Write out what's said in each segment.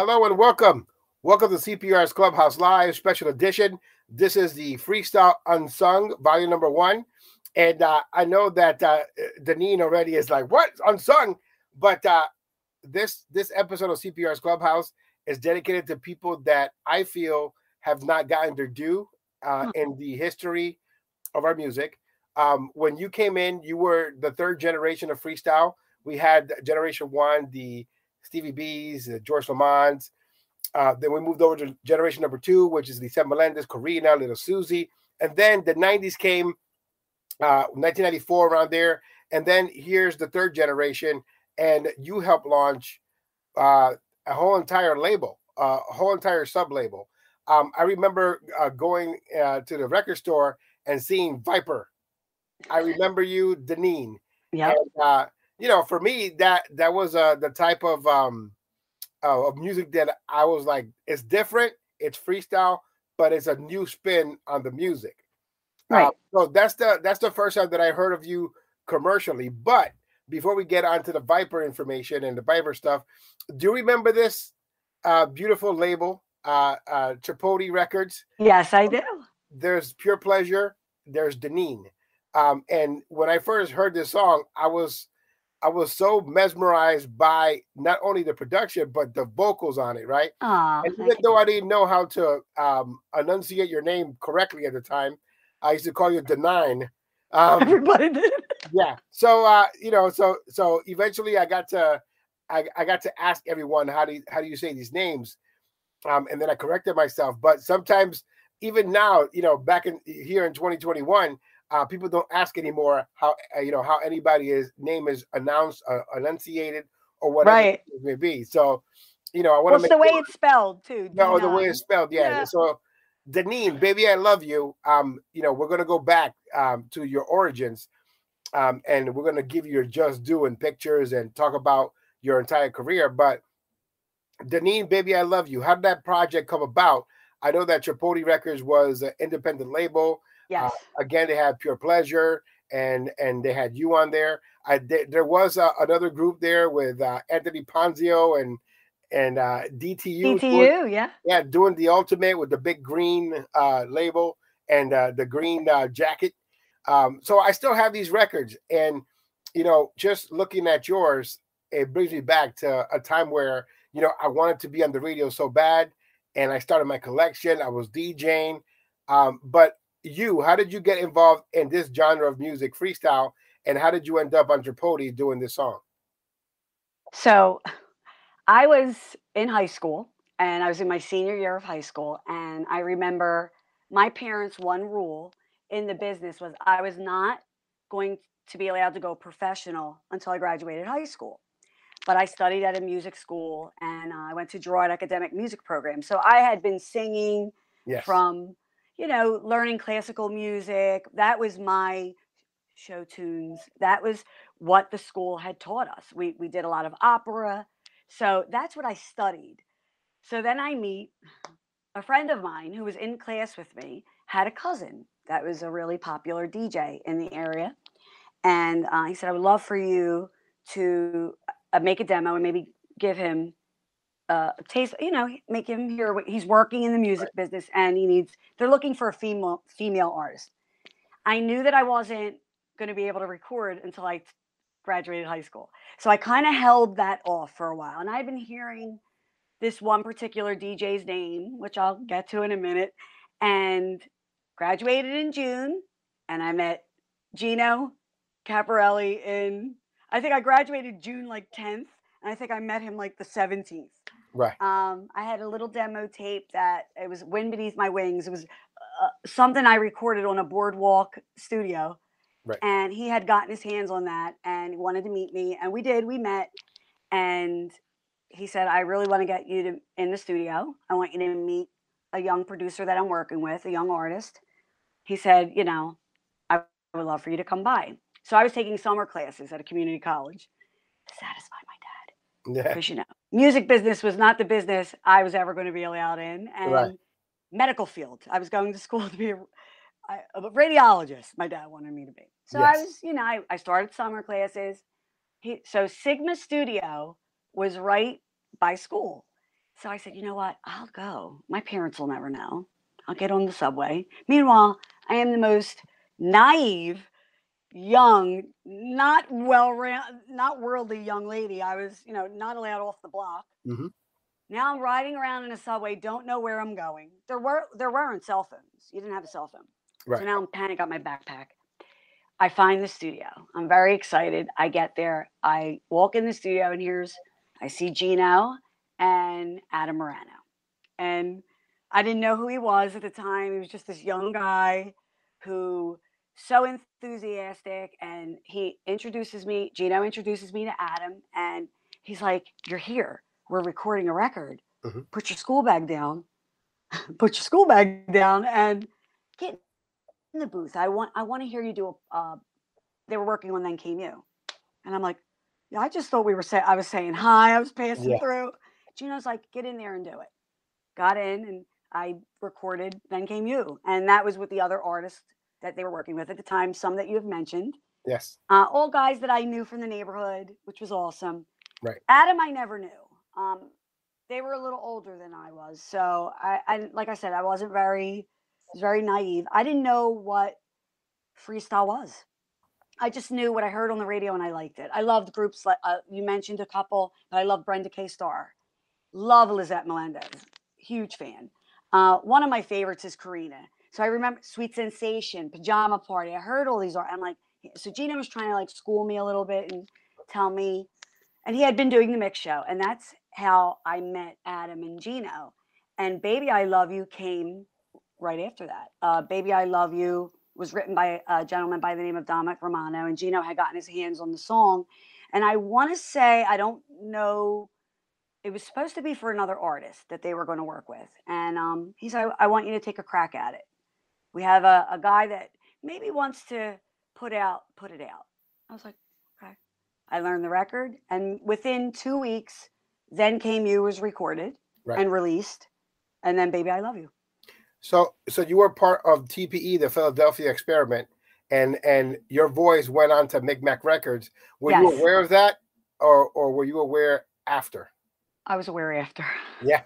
Hello and welcome. Welcome to CPR's Clubhouse Live special edition. This is the Freestyle Unsung, volume number one. And uh, I know that uh, Deneen already is like, what? Unsung? But uh, this this episode of CPR's Clubhouse is dedicated to people that I feel have not gotten their due uh, hmm. in the history of our music. Um, when you came in, you were the third generation of freestyle. We had generation one, the Stevie B's, the George Lamonds. Uh, then we moved over to generation number two, which is Lisette Melendez, Corina, Little Susie. And then the 90s came, uh, 1994 around there. And then here's the third generation. And you helped launch uh, a whole entire label, uh, a whole entire sub label. Um, I remember uh, going uh, to the record store and seeing Viper. I remember you, Deneen. Yeah. You know, for me, that that was uh, the type of um, uh, of music that I was like, it's different, it's freestyle, but it's a new spin on the music. Uh, right. Uh, so that's the that's the first time that I heard of you commercially. But before we get onto the Viper information and the Viper stuff, do you remember this uh, beautiful label, uh, uh, Tripodi Records? Yes, I do. There's Pure Pleasure. There's Deneen. Um, and when I first heard this song, I was I was so mesmerized by not only the production but the vocals on it, right? Aww, and even though I didn't know how to um, enunciate your name correctly at the time, I used to call you Denine. Um, Everybody did. yeah. So uh, you know, so so eventually I got to I, I got to ask everyone how do you, how do you say these names, um, and then I corrected myself. But sometimes even now, you know, back in here in 2021, uh, people don't ask anymore how uh, you know how anybody's name is announced, uh, enunciated, or whatever right. it may be. So, you know, I want to well, make the way sure, it's spelled too. No, the way it's spelled, yeah. yeah. So, Deneen, baby, I love you. Um, you know, we're gonna go back um to your origins, um, and we're gonna give you your just due in pictures and talk about your entire career. But Deneen, baby, I love you. How did that project come about? I know that Tripodi Records was an independent label. Yes. Uh, again, they had Pure Pleasure, and and they had you on there. I there was uh, another group there with uh, Anthony Ponzio and and uh, DTU. DTU, doing, yeah, yeah, doing the ultimate with the big green uh, label and uh, the green uh, jacket. Um, so I still have these records, and you know, just looking at yours, it brings me back to a time where you know I wanted to be on the radio so bad, and I started my collection. I was DJing, um, but you, how did you get involved in this genre of music, freestyle, and how did you end up on Tripodi doing this song? So, I was in high school, and I was in my senior year of high school, and I remember my parents' one rule in the business was I was not going to be allowed to go professional until I graduated high school. But I studied at a music school and uh, I went to Girard Academic Music Program. So I had been singing yes. from you know, learning classical music. That was my show tunes. That was what the school had taught us. We we did a lot of opera. So that's what I studied. So then I meet a friend of mine who was in class with me, had a cousin that was a really popular DJ in the area. And uh, he said, I would love for you to uh, make a demo and maybe give him uh, taste, you know, make him hear what he's working in the music right. business and he needs, they're looking for a female, female artist. I knew that I wasn't going to be able to record until I graduated high school. So I kind of held that off for a while. And I've been hearing this one particular DJ's name, which I'll get to in a minute, and graduated in June. And I met Gino Caparelli in, I think I graduated June like 10th. And I think I met him like the 17th. Right. Um, I had a little demo tape that it was "Wind Beneath My Wings." It was uh, something I recorded on a boardwalk studio, right. and he had gotten his hands on that and wanted to meet me, and we did. We met, and he said, "I really want to get you to in the studio. I want you to meet a young producer that I'm working with, a young artist." He said, "You know, I would love for you to come by." So I was taking summer classes at a community college to satisfy my dad. yeah. Because you know, music business was not the business I was ever going to be allowed in, and right. medical field. I was going to school to be a, a radiologist. My dad wanted me to be. So yes. I was, you know, I, I started summer classes. He, so Sigma Studio was right by school. So I said, you know what? I'll go. My parents will never know. I'll get on the subway. Meanwhile, I am the most naive, young, not well, not worldly young lady. I was, you know, not allowed off the block. Mm-hmm. Now I'm riding around in a subway, don't know where I'm going. There were there weren't cell phones. You didn't have a cell phone. Right. So now I'm panic got my backpack. I find the studio. I'm very excited. I get there. I walk in the studio and here's I see Gino and Adam Marano. And I didn't know who he was at the time. He was just this young guy who so enthusiastic and he introduces me, Gino introduces me to Adam and he's like, "You're here. We're recording a record. Mm-hmm. Put your school bag down. Put your school bag down and get in the booth. I want I want to hear you do a uh, they were working on then came you." And I'm like, "Yeah, I just thought we were saying I was saying hi. I was passing Yeah. through." Gino's like, "Get in there and do it." Got in and I recorded Then Came You. And that was with the other artists that they were working with at the time, some that you have mentioned. Yes. Uh, all guys that I knew from the neighborhood, which was awesome. Right. Adam, I never knew. Um, they were a little older than I was. So I, I like I said, I wasn't very, was very naive. I didn't know what freestyle was. I just knew what I heard on the radio and I liked it. I loved groups like uh, you mentioned a couple, but I love Brenda K. Starr. Love Lisette Melendez. Huge fan. Uh, one of my favorites is Corina. So I remember Sweet Sensation, Pajama Party. I heard all these. I'm like, so Gina was trying to like school me a little bit and tell me, and he had been doing the mix show, and that's how I met Adam and Gino. And Baby I Love You came right after that. Uh, Baby I Love You was written by a gentleman by the name of Dominic Romano, and Gino had gotten his hands on the song. And I want to say, I don't know it was supposed to be for another artist that they were going to work with. And um, he said, I want you to take a crack at it. We have a, a guy that maybe wants to put out, put it out. I was like, okay. I learned the record. And within two weeks, Then Came You was recorded Right. and released. And then Baby I Love You. So, so you were part of TPE, the Philadelphia experiment, and and your voice went on to Micmac Records. Were you aware of that, or or were you aware after? I was aware after. Yeah.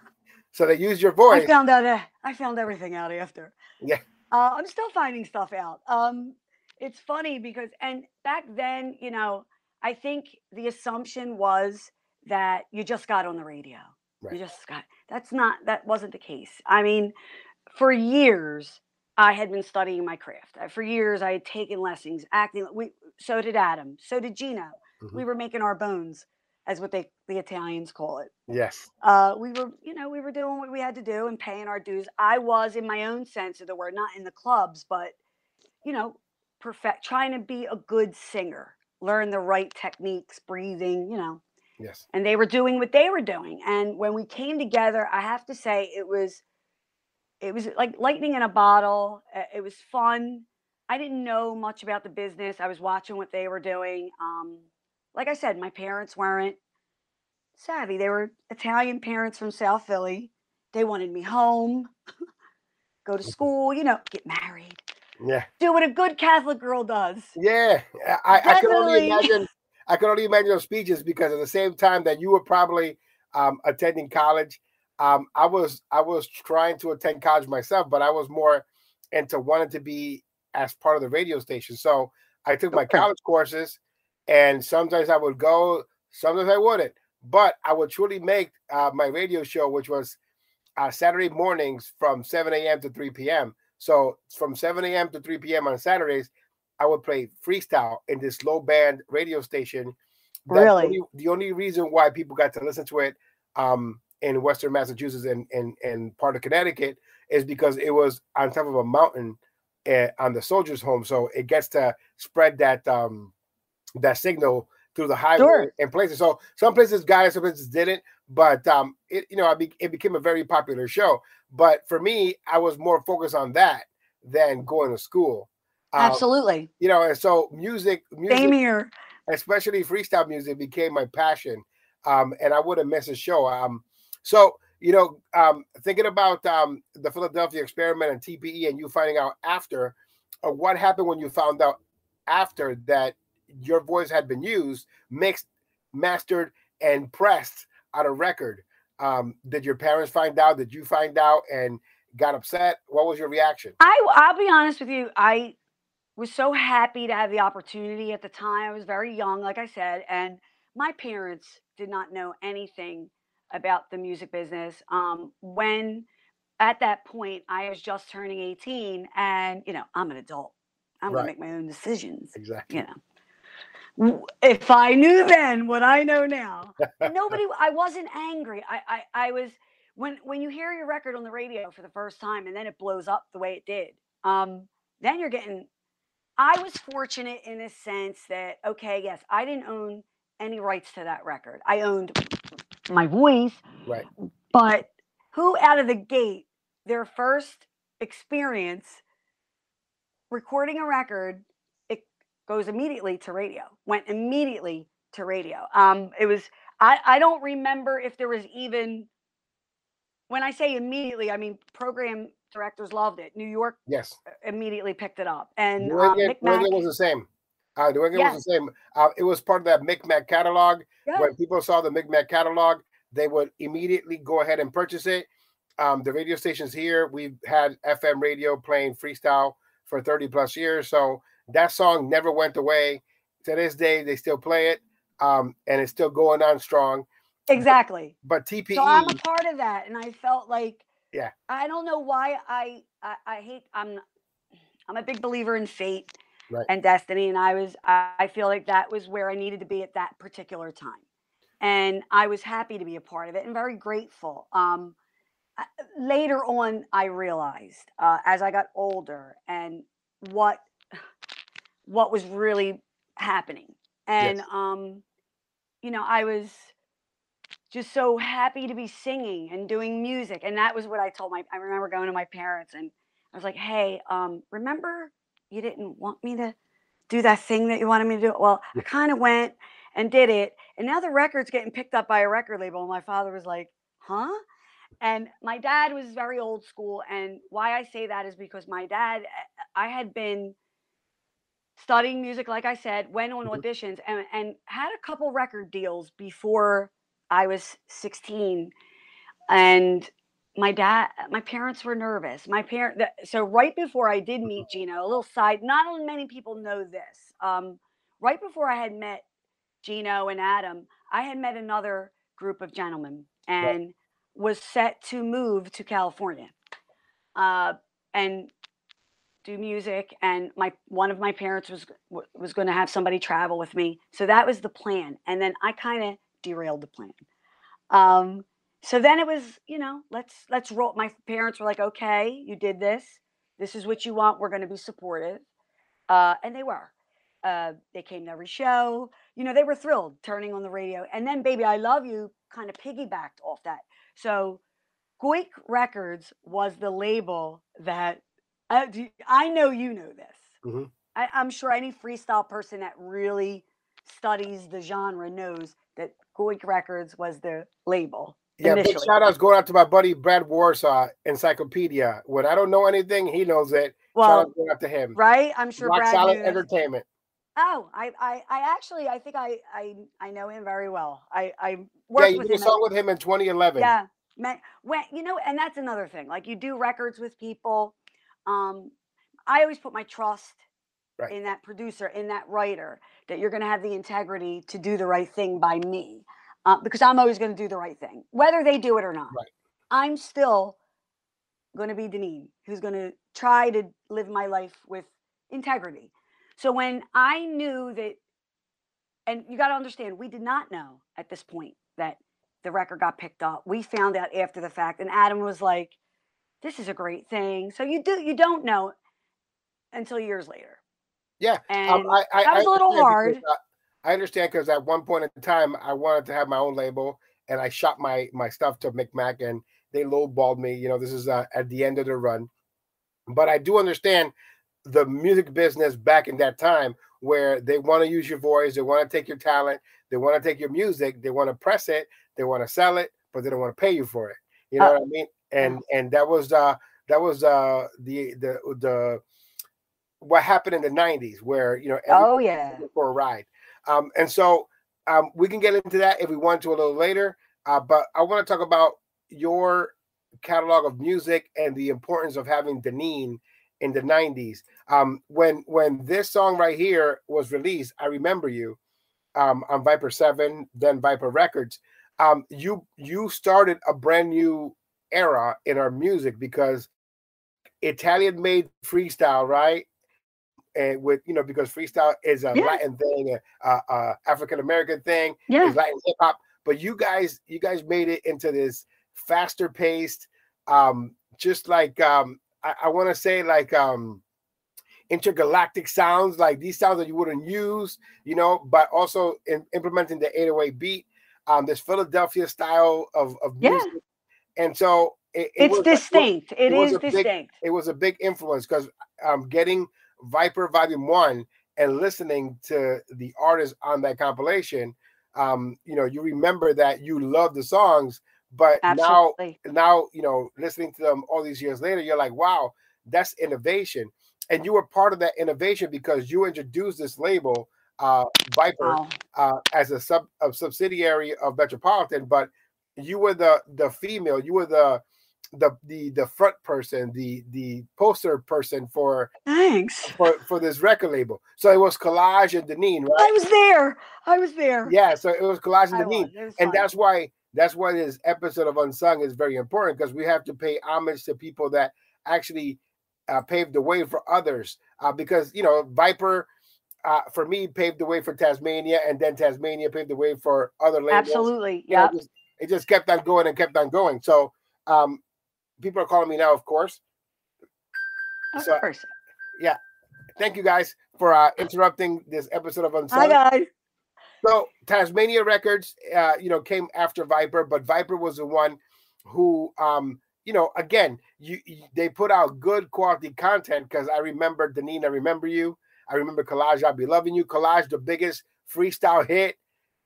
So they used your voice. I found out. Uh, I found everything out after. Yeah. Uh, I'm still finding stuff out. Um, it's funny because, and back then, you know, I think the assumption was that you just got on the radio. Right. You just got. That's not. That wasn't the case. I mean, for years I had been studying my craft. Uh, For years I had taken lessons, acting. We so did Adam. So did Gino. Mhm. We were making our bones, as what they the Italians call it Yes. uh, we were, you know, we were doing what we had to do and paying our dues. I was, in my own sense of the word, not in the clubs, but, you know, perfect, trying to be a good singer, learn the right techniques, breathing, you know, Yes. and they were doing what they were doing. And when we came together, I have to say it was, it was like lightning in a bottle. It was fun. I didn't know much about the business. I was watching what they were doing. Um, like I said, my parents weren't savvy. They were Italian parents from South Philly. They wanted me home, go to school, you know, get married, Yeah. do what a good Catholic girl does. Yeah. I, I can only imagine. I can only imagine those speeches because at the same time that you were probably um, attending college, um, I was I was trying to attend college myself, but I was more into wanting to be as part of the radio station. So I took my college courses, and sometimes I would go, sometimes I wouldn't. But I would truly make uh, my radio show, which was uh, Saturday mornings from 7 a.m. to 3 p.m. So from 7 a.m. to 3 p.m. on Saturdays, I would play freestyle in this low band radio station. that Really? The only, the only reason why people got to listen to it um, in Western Massachusetts and, and, and part of Connecticut is because it was on top of a mountain uh, on the soldiers' home. So it gets to spread that um, that signal through the highway Sure. and places. So some places got it, some places didn't. But um, it you know, I be, it became a very popular show. But for me, I was more focused on that than going to school. Um, Absolutely. you know, and so music, music, Same here. especially freestyle music, became my passion. Um, and I wouldn't miss a show. Um, so you know, um, thinking about um, the Philadelphia experiment and TPE, and you finding out after, uh, what happened when you found out after that your voice had been used, mixed, mastered, and pressed on a record. Um, did your parents find out? Did you find out and got upset? What was your reaction? I I'll be honest with you. I was so happy to have the opportunity at the time. I was very young, like I said, and my parents did not know anything about the music business. Um, when at that point I was just turning 18 and you know, I'm an adult. I'm right. gonna make my own decisions. Exactly. You know. If I knew then what I know now, nobody I wasn't angry. I, I I was when when you hear your record on the radio for the first time and then it blows up the way it did, um, then you're getting I was fortunate in a sense that okay, yes, I didn't own any rights to that record. I owned my voice. Right. But who out of the gate, their first experience recording a record, it goes immediately to radio, went immediately to radio. Um, it was, I, I don't remember if there was even, when I say immediately, I mean program directors loved it. New York yes immediately picked it up. And New England, uh, New England was the same. Uh, New England yes. was the same. Uh, it was part of that Micmac catalog. Yes. When people saw the Micmac catalog, they would immediately go ahead and purchase it. Um, the radio stations here, we've had FM radio playing freestyle for 30 plus years. So that song never went away. To this day, they still play it, um, and it's still going on strong. Exactly. But, but TPE. So I'm a part of that, and I felt like. Yeah. I don't know why I I, I hate I'm I'm a big believer in fate right. and destiny, and I was I feel like that was where I needed to be at that particular time and I was happy to be a part of it and very grateful. Um, later on, I realized uh, as I got older and what what was really happening, and yes. um, you know, I was just so happy to be singing and doing music, and that was what I told my. I remember going to my parents and I was like, "Hey, um, remember you didn't want me to do that thing that you wanted me to do? Well, I kind of went." and did it. And now the record's getting picked up by a record label. And my father was like, huh? And my dad was very old school. And why I say that is because my dad, I had been studying music, like I said, went on mm-hmm. auditions and, and had a couple record deals before I was 16. And my dad, my parents were nervous. My parent, so right before I did meet mm-hmm. Gino, a little side, not many people know this. Um, right before I had met Gino and Adam, I had met another group of gentlemen and right. was set to move to California uh, and do music. And my one of my parents was was going to have somebody travel with me, so that was the plan. And then I kind of derailed the plan. Um, so then it was, you know, let's let's roll. My parents were like, "Okay, you did this. This is what you want. We're going to be supportive," uh, and they were. Uh, they came to every show. You know, they were thrilled turning on the radio. And then Baby I Love You kind of piggybacked off that. So Goik Records was the label that uh, I know you know this. Mm-hmm. I, I'm sure any freestyle person that really studies the genre knows that Goik Records was the label. Yeah, initially. big shout outs going out to my buddy Brad Warsaw, Encyclopedia. When I don't know anything, he knows it. Well, shout out going out to him. Right? I'm sure Rock Brad Solid Entertainment. Oh, I, I, I actually, I think I, I, I know him very well. I, I worked yeah, you with did him. a song with him in 2011. Yeah, man, when you know, and that's another thing. Like you do records with people. Um, I always put my trust right. in that producer, in that writer, that you're going to have the integrity to do the right thing by me, uh, because I'm always going to do the right thing, whether they do it or not. Right. I'm still going to be Deneen, who's going to try to live my life with integrity. So when I knew that, and you got to understand, we did not know at this point that the record got picked up. We found out after the fact, and Adam was like, "This is a great thing." So you do you don't know until years later. Yeah, um, and um, I, I, that was I a little hard. Uh, I understand because at one point in time, I wanted to have my own label, and I shot my my stuff to Micmac, and they lowballed me. You know, this is uh, at the end of the run, but I do understand the music business back in that time where they want to use your voice, they want to take your talent, they want to take your music, they want to press it, they want to sell it, but they don't want to pay you for it. You know uh, what I mean? And and that was uh that was uh the the the what happened in the 90s where you know oh yeah for a ride. Um and so um we can get into that if we want to a little later. Uh, but I want to talk about your catalog of music and the importance of having Deneen in the 90s. Um, when when this song right here was released, I remember you um, on Viper 7, then Viper Records. Um, you you started a brand new era in our music because Italian made freestyle, right? And with you know, because freestyle is a yeah. Latin thing, a, a African American thing, yeah, Latin hip hop. But you guys, you guys made it into this faster paced, um, just like um, I, I want to say like um, intergalactic sounds, like these sounds that you wouldn't use, you know, but also in, implementing the 808 beat, um, this Philadelphia style of, of music. Yeah. And so it, it it's was, distinct. It, it is distinct. Big, it was a big influence because um, getting Viper Volume One and listening to the artists on that compilation, um, you know, you remember that you love the songs, but Absolutely. now, now, you know, listening to them all these years later, you're like, wow, that's innovation. And you were part of that innovation because you introduced this label, uh, Viper, wow. uh, as a sub a subsidiary of Metropolitan, but you were the the female, you were the the the the front person, the the poster person for thanks for for this record label. So it was Collage and Deneen, right? I was there. I was there. Yeah, so it was Collage and Deneen, and that's why that's why this episode of Unsung is very important because we have to pay homage to people that actually uh, paved the way for others. Uh, because you know, Viper. Uh, for me, paved the way for Tazmania, and then Tazmania paved the way for other labels. Absolutely, yeah. It, it just kept on going and kept on going. So, um, people are calling me now, of course. Of so, course. Yeah. Thank you guys for uh, interrupting this episode of Unsung. Hi guys. So Tazmania Records, uh, you know, came after Viper, but Viper was the one who, um, you know, again, you, you they put out good quality content because I remember Deneen, I remember you. I remember Collage, I'll be loving you. Collage, the biggest freestyle hit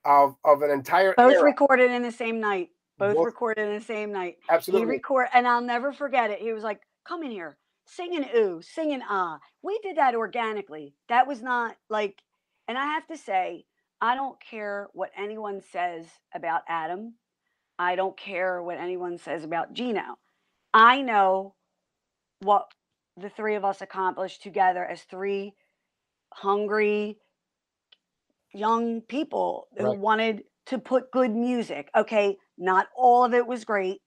of of an entire both era. recorded in the same night. Both, both recorded in the same night. Absolutely. He record and I'll never forget it. He was like, "Come in here, sing an ooh, sing an ah." We did that organically. That was not like, and I have to say, I don't care what anyone says about Adam. I don't care what anyone says about Gino. I know what the three of us accomplished together as three hungry young people who right. wanted to put good music. Okay, not all of it was great.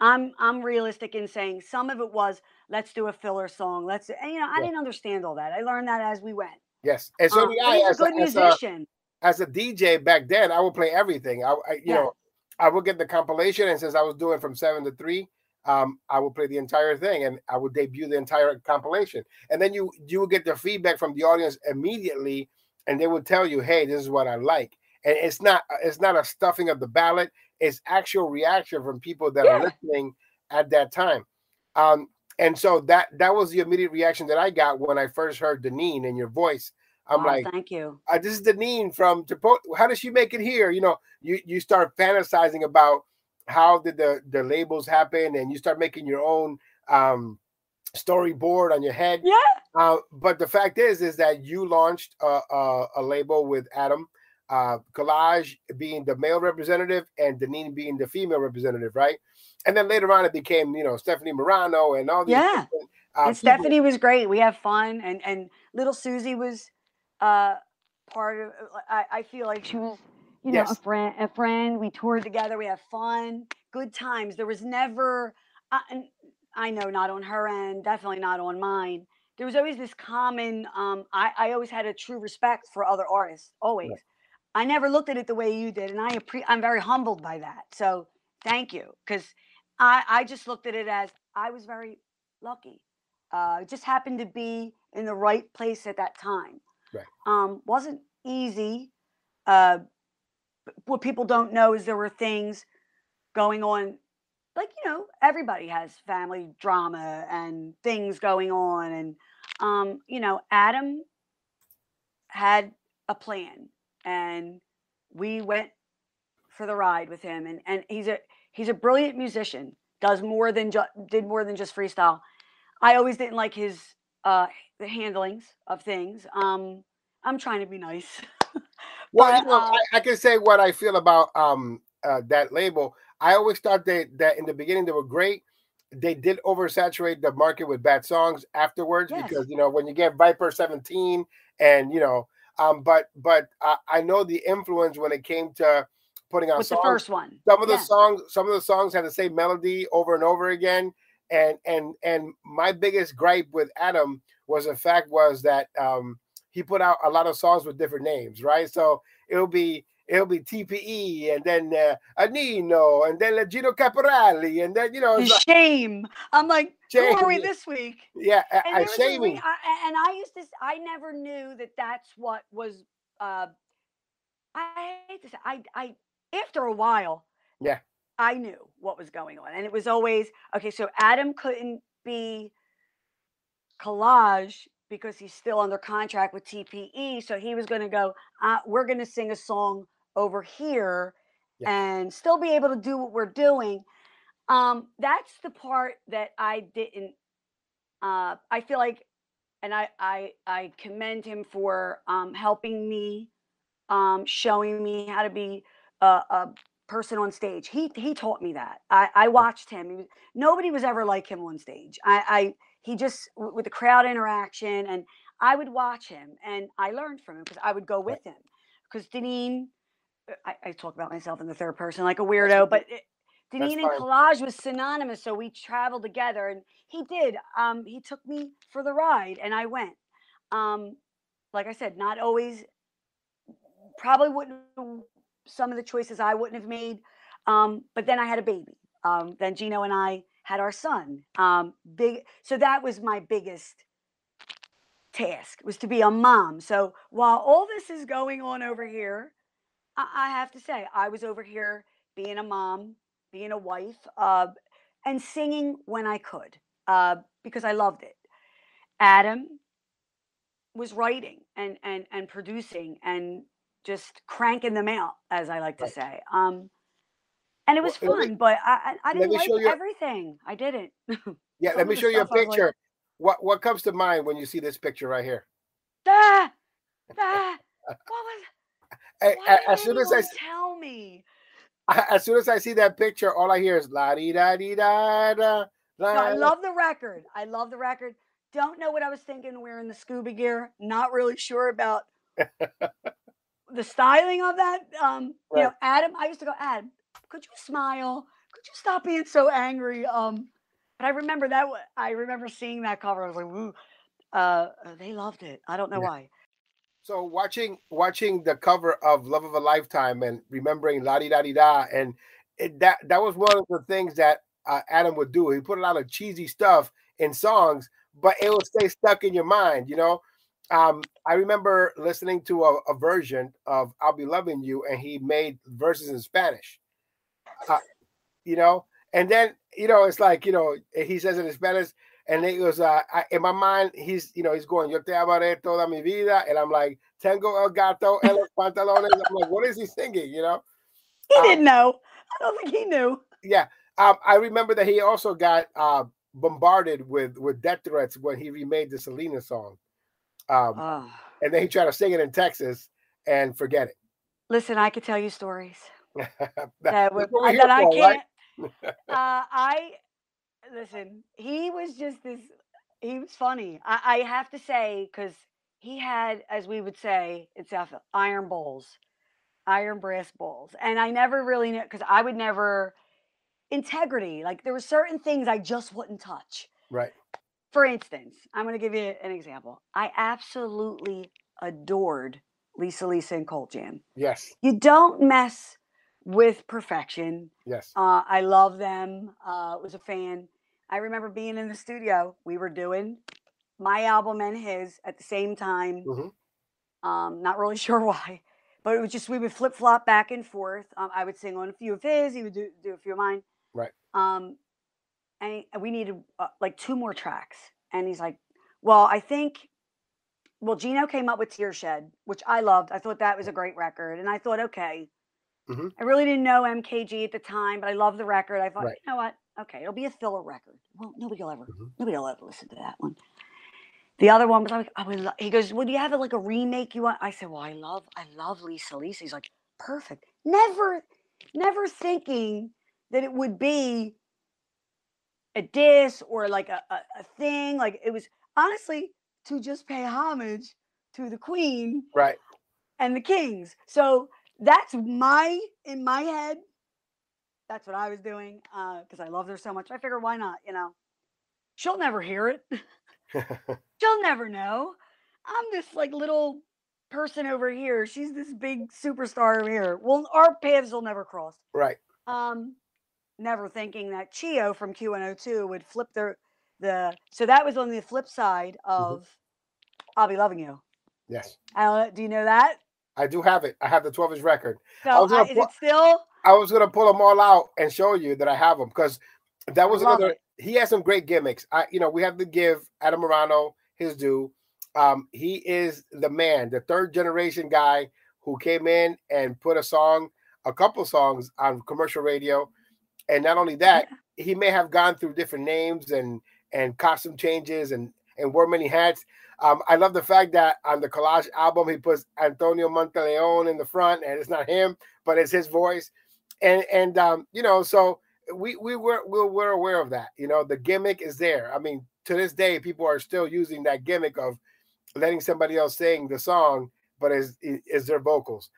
I'm I'm realistic in saying some of it was let's do a filler song. Let's and, you know I yeah. didn't understand all that. I learned that as we went. Yes, and so um, I. As a good as musician. A, as a DJ back then, I would play everything. I, I you yeah. know I would get the compilation, and since I was doing from seven to three, um, I would play the entire thing, and I would debut the entire compilation. And then you you would get the feedback from the audience immediately, and they would tell you, "Hey, this is what I like." And it's not it's not a stuffing of the ballot it's actual reaction from people that yeah. are listening at that time. Um, and so that that was the immediate reaction that I got when I first heard Deneen and your voice. I'm oh, like, thank you. Uh, this is Deneen from Tripodi. How does she make it here? You know, you you start fantasizing about how did the the labels happen, and you start making your own um, storyboard on your head. Yeah. Uh, but the fact is, is that you launched a, a, a label with Adam uh, Collage being the male representative and Deneen being the female representative, right? And then later on, it became you know Stephanie Morano and all these. Yeah, uh, and Stephanie was great. We have fun, and and little Susie was uh, part of. I, I feel like she was, you know, yes. a friend. A friend. We toured together. We have fun, good times. There was never. Uh, I know not on her end, definitely not on mine. There was always this common. Um, I, I always had a true respect for other artists, always. Right I never looked at it the way you did, and I appre- I'm very humbled by that. So thank you, because I I just looked at it as I was very lucky. Uh, just happened to be in the right place at that time. Right. Um, wasn't easy. Uh, what people don't know is there were things going on like you know everybody has family drama and things going on and um you know adam had a plan and we went for the ride with him and and he's a he's a brilliant musician does more than just did more than just freestyle i always didn't like his uh the handlings of things um i'm trying to be nice well but, you know, uh, I, I, can say what i feel about um uh, that label. I always thought that that in the beginning they were great. They did oversaturate the market with bad songs afterwards Yes. because you know when you get Viper 17 and you know, um, but but I, I know the influence when it came to putting out With the first one. some of the songs, some of the songs had the same melody over and over again. And and and my biggest gripe with Adam was the fact was that um, he put out a lot of songs with different names, right? So it'll be it'll be TPE and then uh, Anino and then Gino Caporali and then you know like, Shame. I'm like, who are we Shame. this week? yeah, I, And I a shaming. I, and I used to. I never knew that that's what was. Uh, I hate to say. I. I. After a while. Yeah. I knew what was going on, and it was always okay. So Adam couldn't be collage because he's still under contract with TPE. So he was going to go. Uh, we're going to sing a song over here, Yeah. and still be able to do what we're doing. Um, that's the part that I didn't. Uh, I feel like, and I I I commend him for um, helping me, um, showing me how to be a, a person on stage. He he taught me that. I I watched him. He was, nobody was ever like him on stage. I I he just with the crowd interaction and I would watch him and I learned from him because I would go with him because Deneen. Uh, I, I talk about myself in the third person like a weirdo, but it, Deneen and collage was synonymous, so we traveled together, and he did. Um, he took me for the ride, and I went. Um, like I said, not always. Probably wouldn't. Some of the choices I wouldn't have made, um, but then I had a baby. Um, then Gino and I had our son. Um, big. So that was my biggest task was to be a mom. So while all this is going on over here, I, I have to say I was over here being a mom, being a wife, uh, and singing when I could uh, because I loved it. Adam was writing and and and producing and just cranking them out, as I like to Right. say. Um, and it was Well, fun, but I I, I didn't like you- everything. I didn't. Yeah, let me show you a was like- picture. What what comes to mind when you see this picture right here? ah, ah, what was? Why as soon as I tell me? as soon as I see that picture, all I hear is la di da di da da. No, I love the record. I love the record. Don't know what I was thinking wearing the scuba gear. Not really sure about the styling of that. Um, you know, Adam. I used to go, Adam, could you smile? Could you stop being so angry? Um, but I remember that. I remember seeing that cover. I was like, Woo. Uh, uh, they loved it. I don't know Yeah. why. So watching watching the cover of Love of a Lifetime and remembering la di da di da and it, that that was one of the things that uh, Adam would do. He put a lot of cheesy stuff in songs, but it would stay stuck in your mind. You know, um, I remember listening to a, a version of "I'll Be Loving You" and he made verses in Spanish. Uh, you know, and then you know it's like you know he says it in Spanish. And it was uh, I, in my mind, he's you know he's going, yo te amaré toda mi vida, and I'm like, tengo el gato en los pantalones. I'm like, what is he singing? You know? He Um, didn't know. I don't think he knew. Yeah. Um, I remember that he also got uh, bombarded with with death threats when he remade the Selena song, um, Oh. and then he tried to sing it in Texas and forget it. Listen, I could tell you stories. That- that, would, that's I- that I can't. uh, I listen. He was just this. He was funny. I, I have to say because he had, as we would say in South, iron bowls, iron brass bowls, and I never really knew because I would never integrity. Like there were certain things I just wouldn't touch. Right. For instance, I'm going to give you an example. I absolutely adored Lisa Lisa and Cult Jam. Yes. You don't mess with perfection. Yes. Uh, I love them. Uh, was a fan. I remember being in the studio. We were doing my album and his at the same time. Mhm. Um, not really sure why, but it was just we would flip flop back and forth. Um, I would sing on a few of his. He would do, do a few of mine. Right. Um, and we needed uh, like two more tracks. And he's like, "Well, I think." Well, Gino came up with Tearshed, which I loved. I thought that was a great record, and I thought, okay, Mhm. I really didn't know MKG at the time, but I loved the record. I thought, Right. you know what? Okay, it'll be a filler record. Well, nobody will ever, Mhm. nobody will ever listen to that one. The other one was like, I would. Lo-. He goes, "Well, do you have like a remake you want?" I said, "Well, I love, I love Lisa Lisa." He's like, "Perfect." Never, never thinking that it would be a diss or like a, a, a thing. Like it was honestly to just pay homage to the queen right and the kings. So that's my in my head. That's what I was doing because uh, I love her so much. I figure why not? You know, she'll never hear it. she'll never know. I'm this like little person over here. She's this big superstar over here. Well, our paths will never cross. Right. Um, never thinking that Chio from Q102 would flip the the. So that was on the flip side mm-hmm. of mm-hmm. "I'll Be Loving You." Yes. Uh, do you know that? I do have it. I have the 12 inch record. So I was gonna is it still? I was gonna pull them all out and show you that I have them because that was another. It. He has some great gimmicks. I, you know, we have to give Adam Marano his due. Um, he is the man, the third generation guy who came in and put a song, a couple songs on commercial radio, and not only that, yeah. he may have gone through different names and and costume changes and and wore many hats. Um, I love the fact that on the collage album he puts Antonio Monteleone in the front, and it's not him, but it's his voice. And and um, you know, so we we were we we're aware of that. You know, the gimmick is there. I mean, to this day, people are still using that gimmick of letting somebody else sing the song, but is is their vocals.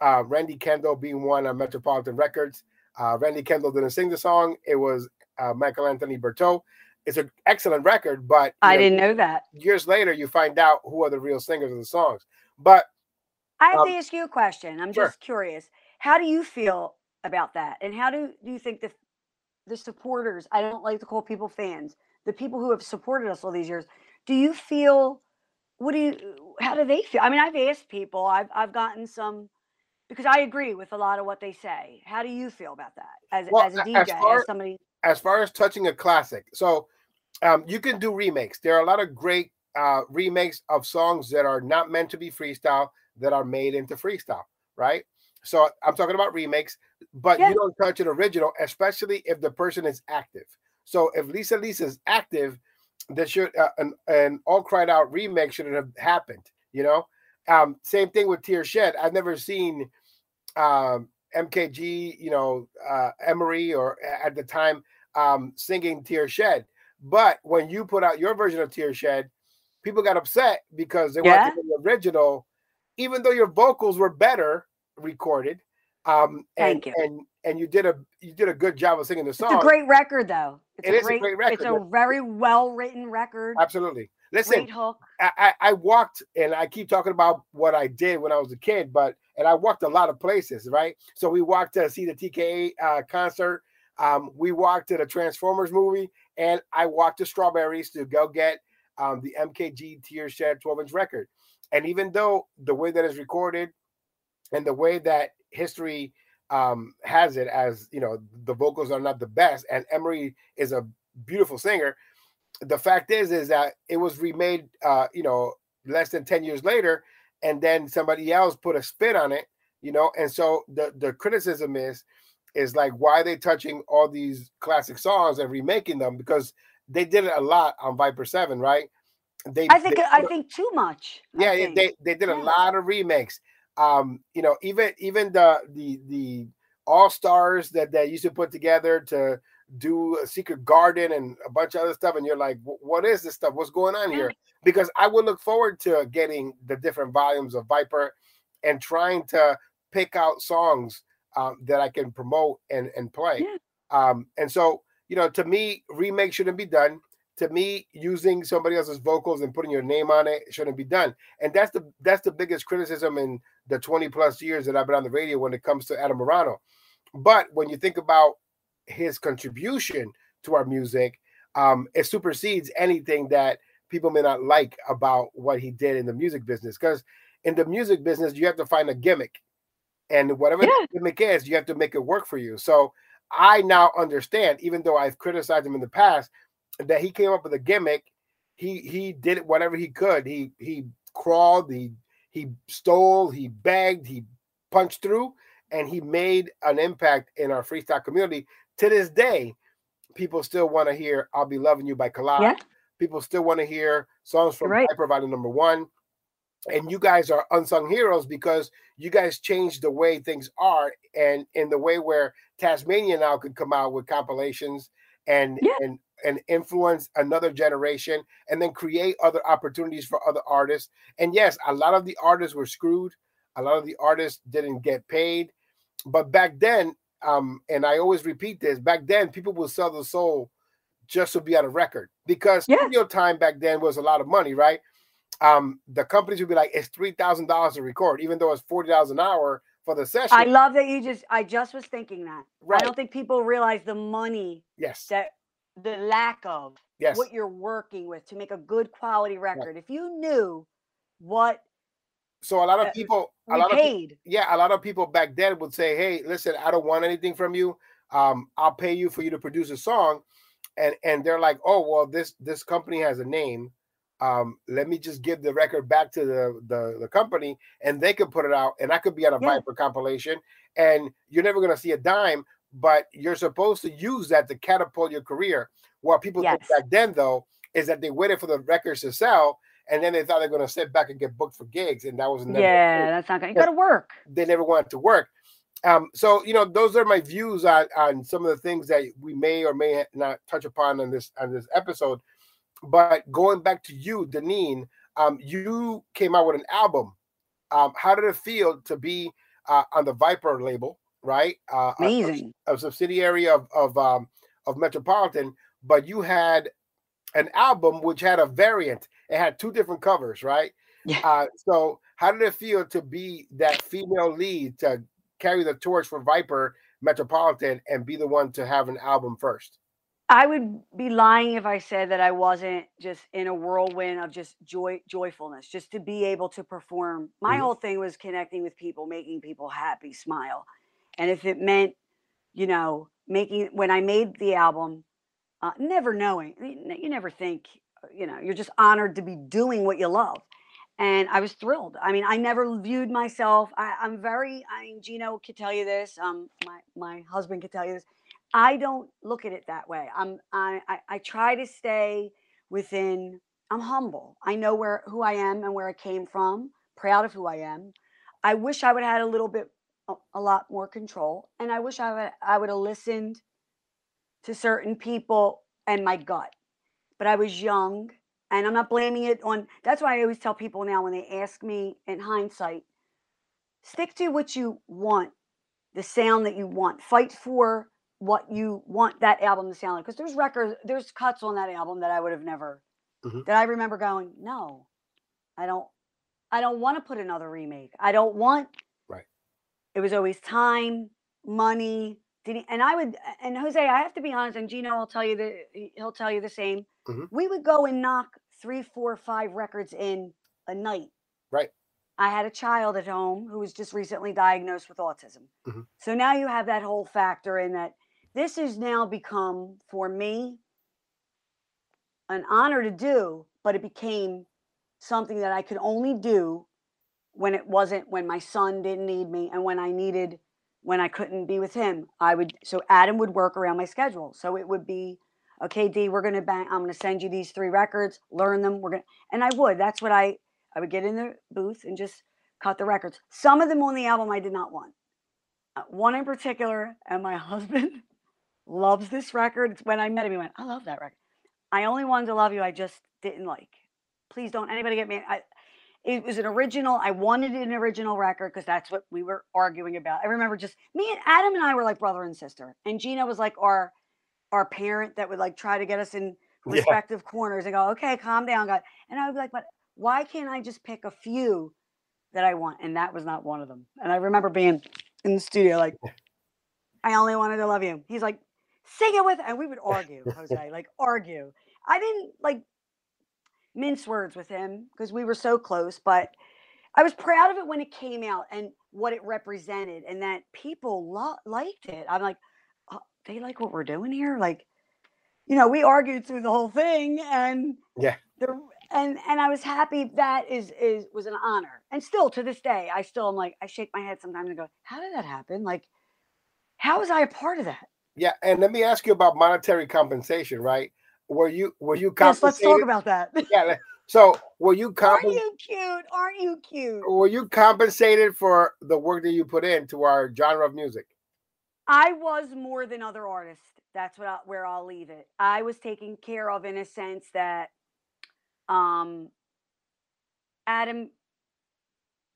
Uh, Randy Kendall being one on Metropolitan Records. Uh, Randy Kendall didn't sing the song. It was uh, Michael Anthony Bertot. It's an excellent record, but I know, didn't know that. Years later, you find out who are the real singers of the songs. But I have um, to ask you a question. I'm sure. just curious. How do you feel about that? And how do, do you think the the supporters, I don't like to call people fans, the people who have supported us all these years, do you feel what do you how do they feel? I mean, I've asked people, I've I've gotten some because I agree with a lot of what they say. How do you feel about that as, well, as a DJ, as, far, as somebody? As far as touching a classic, so um, you can do remakes. There are a lot of great uh, remakes of songs that are not meant to be freestyle that are made into freestyle, right? So I'm talking about remakes, but yeah. you don't touch an original, especially if the person is active. So if Lisa Lisa is active, that should uh, an, an all cried out remake should have happened. You know, um, same thing with Tear Shed. I've never seen um, MKG, you know, uh, Emery or at the time um, singing Tear Shed. But when you put out your version of Tear Shed, people got upset because they yeah. wanted the original, even though your vocals were better recorded. Um, and, Thank you. And and you did a you did a good job of singing the song. It's a great record, though. It's it a, is great, a great record. It's a very well written record. Absolutely. Listen, great hook. I, I, I walked, and I keep talking about what I did when I was a kid, but and I walked a lot of places, right? So we walked to see the TKA uh, concert. Um, we walked to the Transformers movie, and I walked to Strawberries to go get um, the MKG Tear Shed 12 inch record. And even though the way that is recorded and the way that history um, has it as you know the vocals are not the best, and Emery is a beautiful singer. The fact is, is that it was remade, uh, you know, less than ten years later, and then somebody else put a spin on it, you know. And so the the criticism is, is like why are they touching all these classic songs and remaking them because they did it a lot on Viper Seven, right? They, I think they, I think too much. Yeah, they they did a yeah. lot of remakes. Um, you know, even even the the the all stars that that used to put together to do a secret garden and a bunch of other stuff, and you're like, what is this stuff? What's going on here? Because I would look forward to getting the different volumes of Viper and trying to pick out songs um, that I can promote and and play. Yeah. Um, and so, you know, to me, remake shouldn't be done to me, using somebody else's vocals and putting your name on it shouldn't be done. And that's the that's the biggest criticism in the 20 plus years that I've been on the radio when it comes to Adam Marano. But when you think about his contribution to our music, um, it supersedes anything that people may not like about what he did in the music business. Because in the music business, you have to find a gimmick. And whatever yeah. gimmick is, you have to make it work for you. So I now understand, even though I've criticized him in the past, that he came up with a gimmick. He he did whatever he could. He he crawled, he he stole, he begged, he punched through, and he made an impact in our freestyle community. To this day, people still want to hear "I'll Be Loving You" by Collage. Yeah. People still want to hear songs from right. Volume Number One. and you guys are unsung heroes because you guys changed the way things are and in the way where Tazmania now could come out with compilations and Yeah. and and influence another generation and then create other opportunities for other artists. And yes, a lot of the artists were screwed. A lot of the artists didn't get paid. But back then, um, and I always repeat this, back then people would sell their soul just to be on a record because Yeah. studio time back then was a lot of money, right? Um, the companies would be like, it's three thousand dollars to record, even though it's forty dollars an hour for the session. I love that you just. I just was thinking that. Right. I don't think people realize the money yes, that the lack of yes, what you're working with to make a good quality record. If you knew what so a lot of people, a lot of paid, yeah, a lot of people back then would say, "Hey, listen, I don't want anything from you. Um, I'll pay you for you to produce a song," and and they're like, "Oh, well, this this company has a name. Um, let me just give the record back to the the, the company, and they could put it out, and I could be on a Yeah. Viper compilation, and you're never gonna see a dime." But you're supposed to use that to catapult your career. What people did Yes. back then, though, is that they waited for the records to sell, and then they thought they're going to sit back and get booked for gigs, and that was never yeah, that's not gonna. You got to work. they never wanted to work. Um, so you know, those are my views on, on some of the things that we may or may not touch upon on this on this episode. But going back to you, Deneen, um, you came out with an album. Um, how did it feel to be uh, on the Viper label, right? Uh, a- a- Amazing. a, subsidiary of of um, of Metropolitan, but you had an album which had a variant. It had two different covers, right? Yeah. Uh, so how did it feel to be that female lead to carry the torch for Viper Metropolitan and be the one to have an album first? I would be lying if I said that I wasn't just in a whirlwind of just joy, joyfulness, just to be able to perform. My Mhm. whole thing was connecting with people, making people happy, smile. And if it meant, you know, making, when I made the album, uh, never knowing, you never think, uh, you know, you're just honored to be doing what you love. And I was thrilled. I mean, I never viewed myself. I, I'm very. I mean, Gino could tell you this. Um, my my husband could tell you this. I don't look at it that way. I'm I, I I try to stay within. I'm humble. I know where who I am and where I came from. Proud of who I am. I wish I would have had a little bit, a, a lot more control, and I wish I would I would have listened to certain people and my gut. But I was young, and I'm not blaming it on. That's why I always tell people now when they ask me in hindsight, stick to what you want, the sound that you want. Fight for what you want that album to sound like. Because there's records, there's cuts on that album that I would have never. Mhm. That I remember going, no, I don't. I don't want to put another remake. I don't want. Right. It was always time, money. Did and I would and Jose, I have to be honest, and Gino will tell you that he'll tell you the same. Mhm. We would go and knock three, four, five records in a night. Right. I had a child at home who was just recently diagnosed with autism. Mhm. So now you have that whole factor in that this has now become for me an honor to do, but it became something that I could only do when it wasn't when my son didn't need me and when I needed when I couldn't be with him. I would so Adam would work around my schedule. So it would be okay, D, we're gonna bang I'm gonna send you these three records, learn them. We're gonna and I would. That's what I I would get in the booth and just cut the records. Some of them on the album I did not want. Uh, one in particular, and my husband loves this record. It's when I met him, he went, I love that record. I only wanted to love you, I just didn't like. Please don't anybody get me. I, it was an original. I wanted an original record because that's what we were arguing about. I remember just me and Adam and I were like brother and sister, and Gina was like our our parent that would like try to get us in Yeah. respective corners and go, okay, calm down, God. And I would be like, but why can't I just pick a few that I want? And that was not one of them. And I remember being in the studio like, I only wanted to love you. He's like, sing it with, and we would argue, Jose, like argue. I didn't like mince words with him because we were so close, but I was proud of it when it came out and what it represented, and that people lo- liked it. I'm like, oh, they like what we're doing here, like, you know, we argued through the whole thing, and Yeah. the and and I was happy that is is was an honor, and still to this day, I still am like, I shake my head sometimes and go, how did that happen? Like, how was I a part of that? Yeah, and let me ask you about monetary compensation, right? Were you were you Yes, let's talk about that. yeah. So were you comp- Aren't you cute? Aren't you cute? Were you compensated for the work that you put into our genre of music? I was more than other artists. That's what I, where I'll leave it. I was taken care of in a sense that um Adam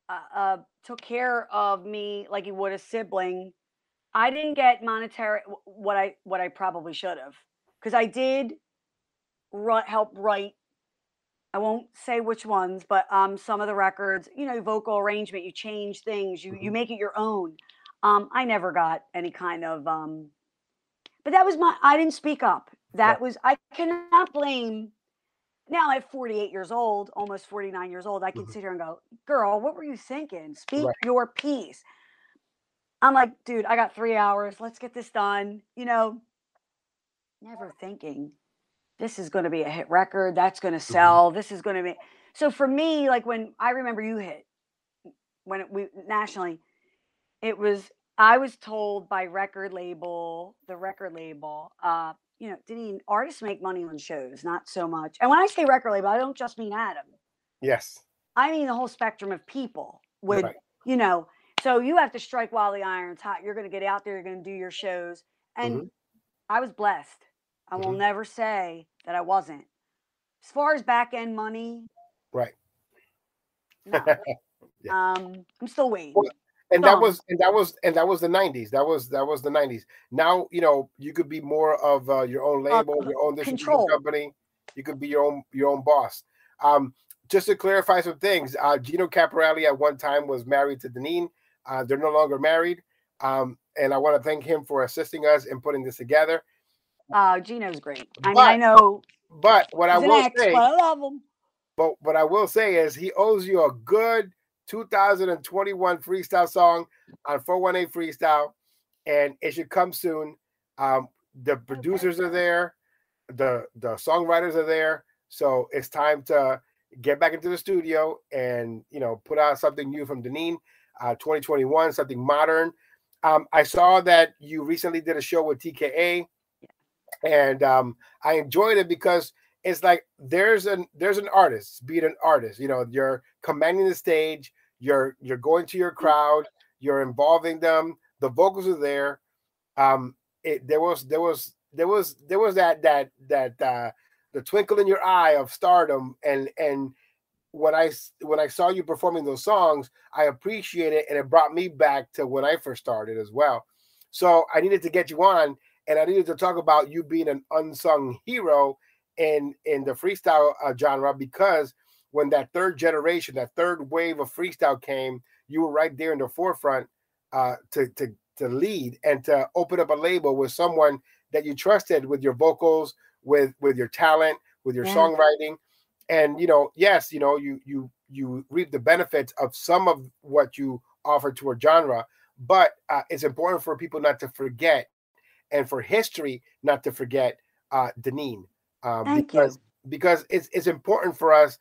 uh, uh, took care of me like he would a sibling. I didn't get monetary what I what I probably should have because I did help write. I won't say which ones, but um, some of the records, you know, vocal arrangement, you change things, you mm-hmm. you make it your own. Um, I never got any kind of um, but that was my I didn't speak up. That was I cannot blame now at 48 years old, almost 49 years old, I can mm-hmm. sit here and go, girl, what were you thinking? Speak right. your piece. I'm like, dude, I got three hours. Let's get this done. You know, never thinking this is going to be a hit record. That's going to mm-hmm. sell. This is going to be. So for me, like when I remember you hit, when it, we nationally, it was, I was told by record label, the record label, uh, you know, Deneen, artists make money on shows, not so much. And when I say record label, I don't just mean Adam. Yes. I mean the whole spectrum of people would, right. you know, so you have to strike while the iron's hot. You're going to get out there, you're going to do your shows. And mm-hmm. I was blessed. I will mm-hmm. never say that I wasn't. As far as back end money, right. No. yeah. Um, I'm still waiting. Well, and that was and that was and that was the 90s that was that was the 90s now you know you could be more of uh, your own label uh, your own distribution company you could be your own your own boss um just to clarify some things uh gino caporelli at one time was married to deneen uh they're no longer married um and i want to thank him for assisting us in putting this together. Uh gino's great. I mean i know but what i will ex, say i love him but what i will say is he owes you a good 2021 freestyle song on 418 Freestyle, and it should come soon. Um, the producers are there, the the songwriters are there, so it's time to get back into the studio and you know put out something new from Deneen, uh, 2021, something modern. Um, I saw that you recently did a show with TKA, and um, I enjoyed it because it's like there's an there's an artist, be it an artist, you know, you're commanding the stage, you're you're going to your mm. crowd, you're involving them, the vocals are there. Um, it there was there was there was there was that that that uh the twinkle in your eye of stardom and and when I when I saw you performing those songs, I appreciate it, and it brought me back to when I first started as well. So I needed to get you on, and I needed to talk about you being an unsung hero in in the freestyle uh, genre because when that third generation, that third wave of freestyle came, you were right there in the forefront uh, to to to lead and to open up a label with someone that you trusted with your vocals, with with your talent, with your yeah. songwriting, and you know, yes, you know, you you you reap the benefits of some of what you offer to a genre, but uh, it's important for people not to forget, and for history not to forget uh, Deneen, um, because you. because it's it's important for us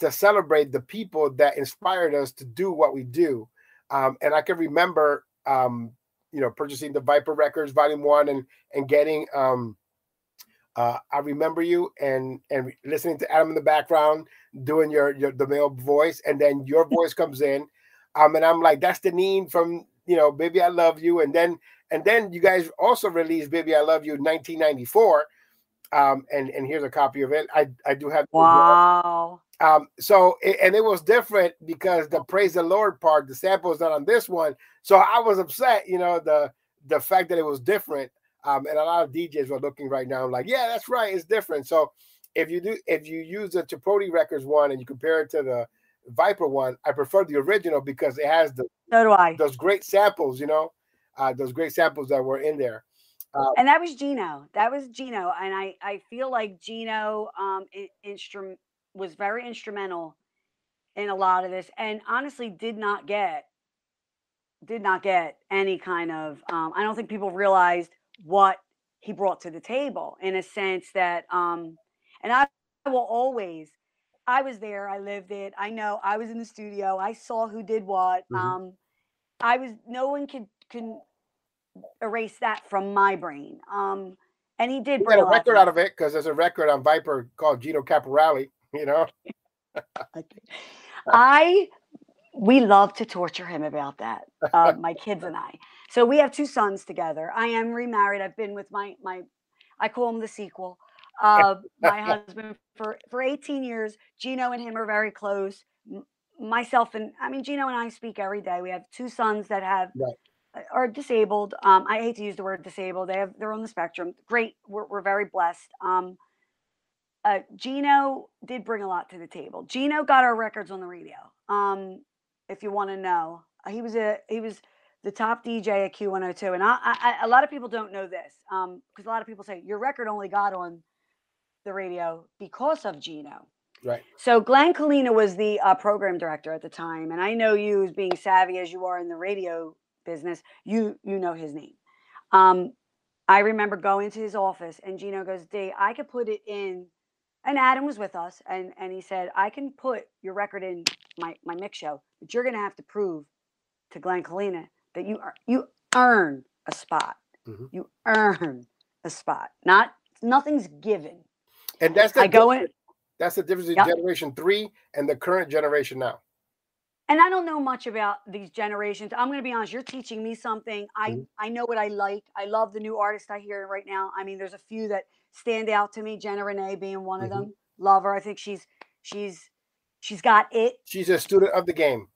to celebrate the people that inspired us to do what we do. Um, and I can remember, um, you know, purchasing the Viper Records Volume One and and getting. Um, uh, I remember you and and listening to Adam in the background doing your your the male voice, and then your voice comes in, um, and I'm like, that's Deneen from you know, Baby I Love You, and then and then you guys also released Baby I Love You 1994. Um, and and here's a copy of it. I I do have. Wow. Um, so and it was different because the praise the Lord part, the sample is not on this one. So I was upset, you know, the the fact that it was different. Um, and a lot of DJs were looking right now, like, yeah, that's right, it's different. So if you do, if you use the Tripodi Records one and you compare it to the Viper one, I prefer the original because it has the so do I those great samples, you know, uh, those great samples that were in there. Uh, and that was Gino. That was Gino, and I I feel like Gino um instrument was very instrumental in a lot of this and honestly did not get did not get any kind of um, i don't think people realized what he brought to the table in a sense that um and i will always i was there i lived it i know i was in the studio i saw who did what mm-hmm. um i was no one could can erase that from my brain um and he did bring a record out of it because there's a record on viper called gino caporelli you know. I we love to torture him about that. Uh, my kids and I. So we have two sons together. I am remarried. I've been with my my I call him the sequel. Uh, my husband for for 18 years. Gino and him are very close. M- myself and I mean Gino and I speak every day. We have two sons that have Right. uh, are disabled. Um, I hate to use the word disabled. They have they're on the spectrum. Great. We're we're very blessed. Um, uh, Gino did bring a lot to the table. Gino got our records on the radio. Um, if you want to know, he was a he was the top DJ at Q102, and I, I I- a lot of people don't know this because a lot of people say your record only got on the radio because of Gino. Right. So Glenn Kalina was the uh, program director at the time, and I know you, as being savvy as you are in the radio business, you you know his name. Um, I remember going to his office, and Gino goes, "D, I could put it in." And Adam was with us, and and he said, "I can put your record in my my mix show, but you're going to have to prove to Glenn Kalina that you are you earn a spot. Mhm. You earn a spot. Not nothing's given. And that's the I go in, That's the difference in Yep. generation three and the current generation now. and I don't know much about these generations. I'm going to be honest. You're teaching me something. I Mhm. I know what I like. I love the new artists I hear right now. I mean, there's a few that stand out to me. Jenna Renee being one of Mhm. them. Love her. I think she's she's she's got it. She's a student of the game.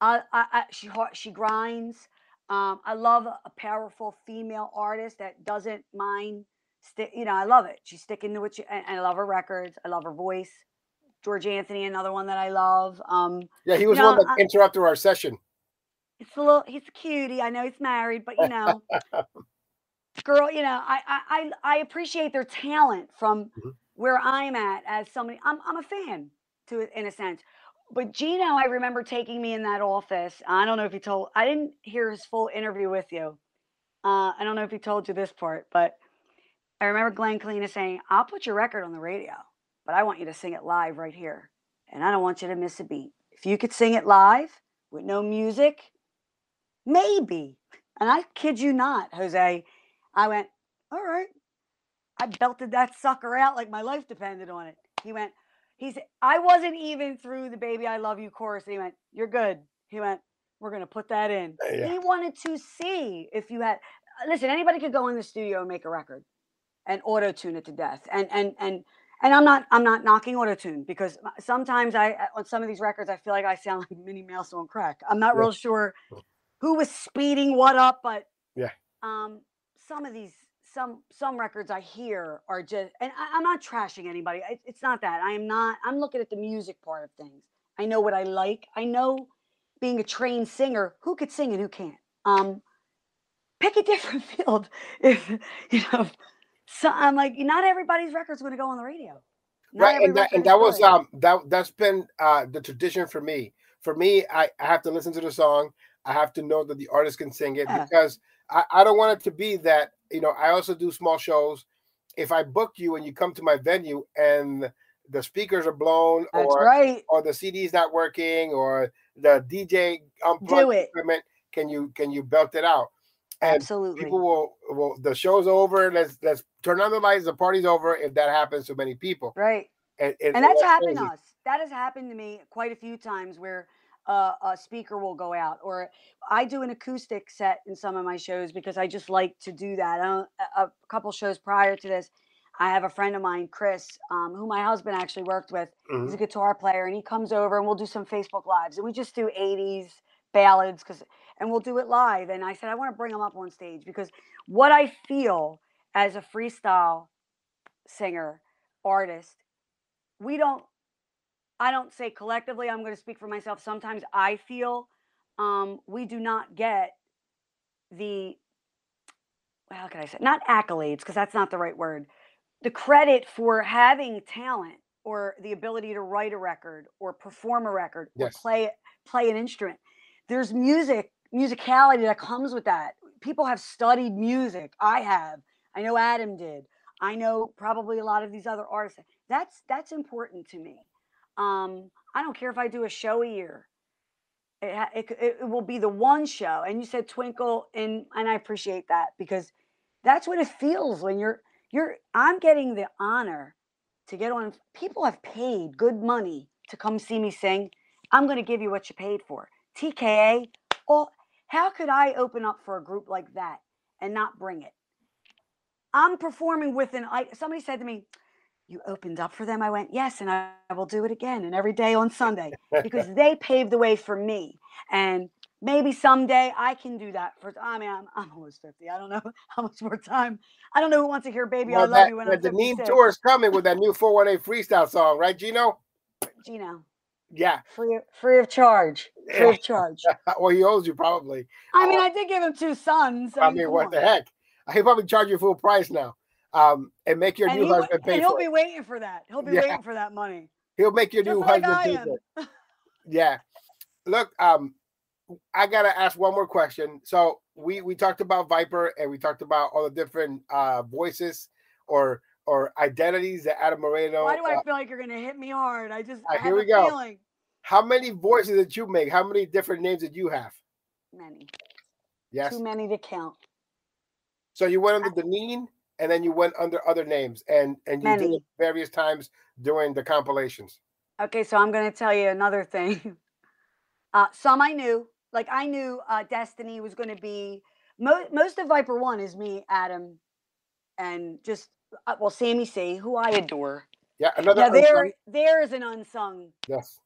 I, I, I she she grinds. Um, I love a, powerful female artist that doesn't mind. You know, I love it. She's sticking to what she, and, I love her records. I love her voice. George Anthony, another one that I love. Um, Yeah, he was You one that I- interrupted our session. it's a little, he's a cutie. I know he's married, but you know, girl, you know, I, I, I, appreciate their talent from Mhm. where I'm at as somebody. I'm, I'm a fan to in a sense. But Gino, I remember taking me in that office. I don't know if he told. I didn't hear his full interview with you. Uh, I don't know if he told you this part, but I remember Glenn Kalina saying, "I'll put your record on the radio, but I want you to sing it live right here, and I don't want you to miss a beat. If you could sing it live with no music, maybe." And I kid you not, Jose. I went, "All right." I belted that sucker out like my life depended on it. He went, he's I wasn't even through the baby I love you chorus. And he went, You're good. He went, We're gonna put that in. Uh, yeah. He wanted to see if you had uh, listen, anybody could go in the studio and make a record and auto tune it to death. And and and and I'm not I'm not knocking auto tune because uh, sometimes I on some of these records I feel like I sound like Minnie Mouse on crack. I'm not Yeah. real sure who was speeding what up, but Yeah. um some of these some some records I hear are just and I, I'm not trashing anybody. It, it's not that. I am not. I'm looking at the music part of things. I know what I like. I know being a trained singer who could sing and who can't. Um, pick a different field. If you know, so I'm like, not everybody's record's going to go on the radio. Not right and that, and that was um that that's been uh the tradition for me for me i, I have to listen to the song i have to know that the artist can sing it Yeah. because I, I don't want it to be that you know i also do small shows if i book you and you come to my venue and the speakers are blown That's or right. or the cd's not working or the dj unplugged Do it. equipment can you can you belt it out and Absolutely. people will will the show's over let's let's turn on the lights the party's over if that happens to many people right. and, and that's happened to us. That has happened to me quite a few times where uh, a speaker will go out, or I do an acoustic set in some of my shows because I just like to do that. A, couple shows prior to this, I have a friend of mine, Chris, um, who my husband actually worked with. Mhm. He's a guitar player, and he comes over and we'll do some Facebook lives, and we just do '80s ballads because, and we'll do it live. And I said I want to bring them up on stage because what I feel as a freestyle singer artist we don't i don't say collectively i'm going to speak for myself sometimes i feel um, we do not get the how can i say not accolades because that's not the right word the credit for having talent or the ability to write a record or perform a record or play play an instrument. There's music musicality that comes with that. People have studied music. I have. I know adam did. I know probably a lot of these other artists. That's that's important to me um i don't care if i do a show a year it, it, it will be the one show and you said twinkle and and i appreciate that because that's what it feels when you're you're i'm getting the honor to get on people have paid good money to come see me sing, I'm going to give you what you paid for. TKA, oh, how could I open up for a group like that and not bring it? I'm performing with an I somebody said to me, You opened up for them? I went, Yes, and I, I will do it again and every day on Sunday because they paved the way for me. And maybe someday I can do that for I mean I'm, I'm almost 50. I don't know how much more time. I don't know who wants to hear baby well, I love that, you when I'm the Neen tour is coming with that new 418 freestyle song, right, Gino? Gino. Yeah. Free free of charge. Free of charge. well, he owes you probably. I mean, uh, I did give him two sons. So I mean, what on. the heck? He'll probably charge you full price now. Um, and make your and new husband pay. And he'll be it. waiting for that. He'll be yeah. waiting for that money. He'll make your Just new like husband pay for it. Yeah. Look, um, I gotta ask one more question. So we we talked about Viper and we talked about all the different uh voices or or identities that Adam Marano. Why do I uh, feel like you're gonna hit me hard? I just I here we go. Feeling. How many voices did you make? How many different names did you have? Many. Yes. Too many to count. So you went under the Neen and then you went under other names and and you many. did it various times during the compilations. Okay, so I'm gonna tell you another thing. Uh, some I knew, like I knew uh, Destiny was going to be most most of Viper One is me, Adam, and just uh, well Sammy C, who I adore. Yeah, another. Now there, there is an unsung. Yes.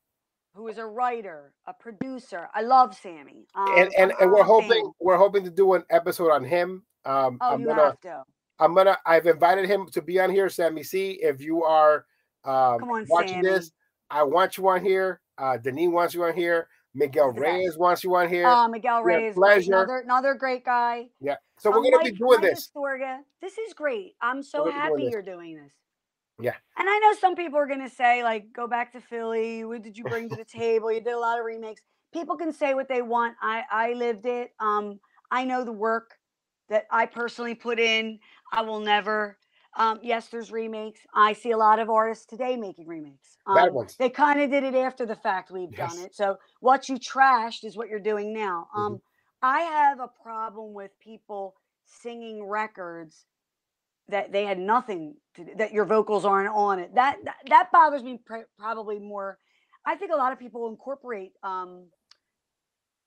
Who is a writer, a producer? I love Sammy. Um, and and, and we're hoping we're hoping to do an episode on him. Um, oh, I'm you gonna, have to. I'm gonna. I've invited him to be on here, Sammy C. If you are um, on, watching Sammy. this, I want you on here. Uh, Denise wants you on here. Miguel Reyes wants you on here. Oh, Miguel Reyes, another another great guy. Yeah. So we're gonna be doing this. Astorga. This is great. I'm so happy you're doing this. Yeah. And I know some people are gonna say, like, go back to Philly. What did you bring to the table? You did a lot of remakes. People can say what they want. I I lived it. Um, I know the work that I personally put in. I will never um, yes, there's remakes. I see a lot of artists today making remakes. Um, ones. They kind of did it after the fact. We've yes. done it. So what you trashed is what you're doing now. Mm-hmm. Um, I have a problem with people singing records that they had nothing to that your vocals aren't on it. That that, that bothers me pr- probably more. I think a lot of people incorporate um,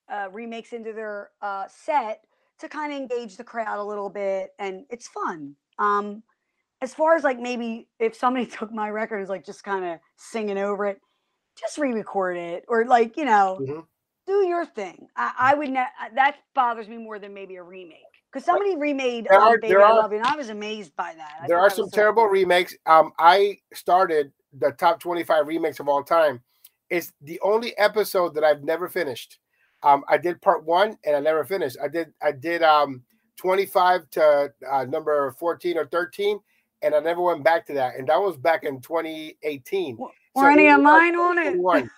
uh, remakes into their uh, set to kind of engage the crowd a little bit, and it's fun. Um, as far as like maybe if somebody took my record and was like just kind of singing over it, just re-record it or like you know, mm-hmm. do your thing. I, I would that bothers me more than maybe a remake because somebody remade there um, are, Baby I Love You, and I was amazed by that. I there are some terrible cool. remakes. Um, I started the top twenty-five remakes of all time. It's the only episode that I've never finished. Um, I did part one and I never finished. I did I did um 25 to uh, number 14 or 13 and I never went back to that. And that was back in 2018. Were so any of mine on it?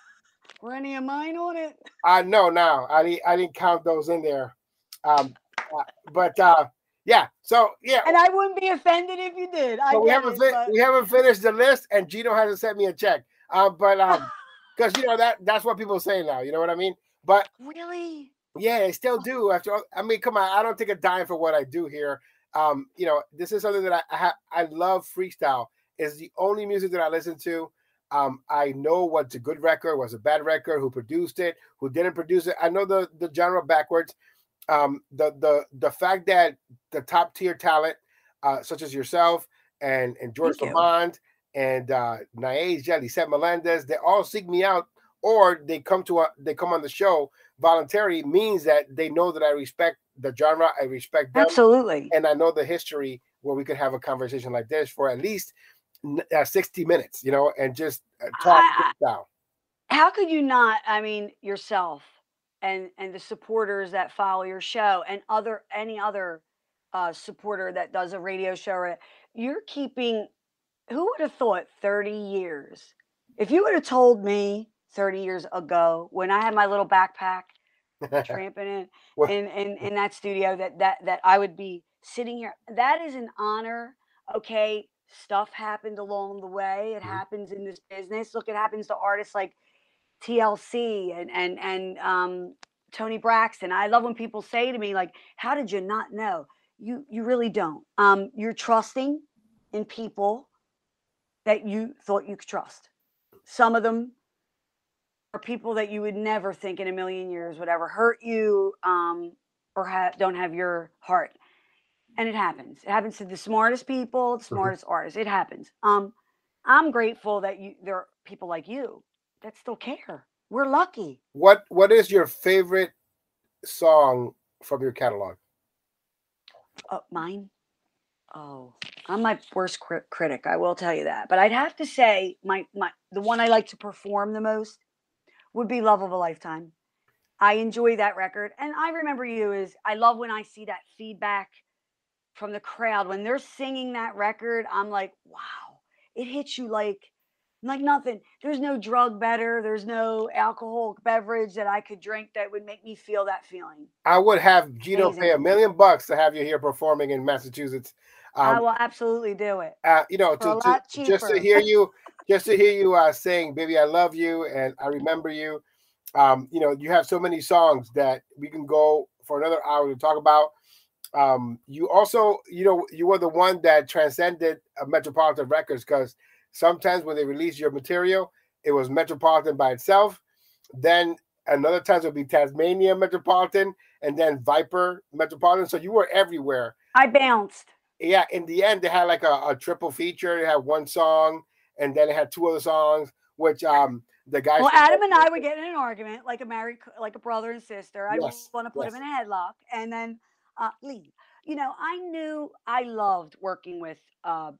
Were any of mine on it? Uh no, no, I didn't. I didn't count those in there. Um, uh, but uh, yeah. So yeah. And I wouldn't be offended if you did. I we haven't it, but... we haven't finished the list, and Gino hasn't sent me a check. Um, but um, because you know that that's what people say now. You know what I mean? But really. Yeah, I still do. After all, I mean, come on, I don't take a dime for what I do here um, you know, this is something that I I, ha- I love. Freestyle is the only music that I listen to. Um, I know what's a good record, what's a bad record, who produced it, who didn't produce it. I know the the genre backwards. Um, the the the fact that the top tier talent, uh, such as yourself and and George Lamond and uh, Naeja, Lisette Melendez, they all seek me out, or they come to a, they come on the show voluntarily means that they know that I respect the genre. I respect them. Absolutely. And I know the history where we could have a conversation like this for at least uh, 60 minutes, you know, and just uh, talk down. How could you not? I mean, yourself and and the supporters that follow your show and other any other uh, supporter that does a radio show, you're keeping. Who would have thought 30 years? If you would have told me 30 years ago when I had my little backpack tramping in, in, in in that studio that that that I would be sitting here. That is an honor. Okay, stuff happened along the way. It mm-hmm. happens in this business. Look, it happens to artists like TLC and and and um, Toni Braxton. I love when people say to me like, "How did you not know?" You you really don't. Um, you're trusting in people that you thought you could trust. Some of them people that you would never think in a million years would ever hurt you um, or ha- don't have your heart. And it happens. It happens to the smartest people, the Mm-hmm. smartest artists. It happens. Um, I'm grateful that you there are people like you that still care. We're lucky. What What is your favorite song from your catalog? Uh, mine. Oh, I'm my worst cri- critic. I will tell you that. But I'd have to say my my the one I like to perform the most would be "Love of a Lifetime." I enjoy that record, and I remember you is I love when I see that feedback from the crowd when they're singing that record. I'm like, wow, it hits you like like nothing. There's no drug better. There's no alcoholic beverage that I could drink that would make me feel that feeling. I would have Gino Amazing. pay a million bucks to have you here performing in Massachusetts. I Um, will absolutely do it. uh, you know, to, to just to hear you, just to hear you uh, saying, "Baby, I love you," and I remember you. Um, you know, you have so many songs that we can go for another hour to talk about. Um, you also, you know, you were the one that transcended uh, Metropolitan Records because sometimes when they release your material, it was Metropolitan by itself. Then another times it would be Tazmania Metropolitan, and then Viper Metropolitan. So you were everywhere I bounced. Yeah, in the end, they had like a, a triple feature. They had one song, and then they had two other songs, which um the guys. Well, Adam and I would get in an argument like a married, like a brother and sister. I Yes, want to put yes. him in a headlock and then uh, leave. You know, I knew I loved working with uh,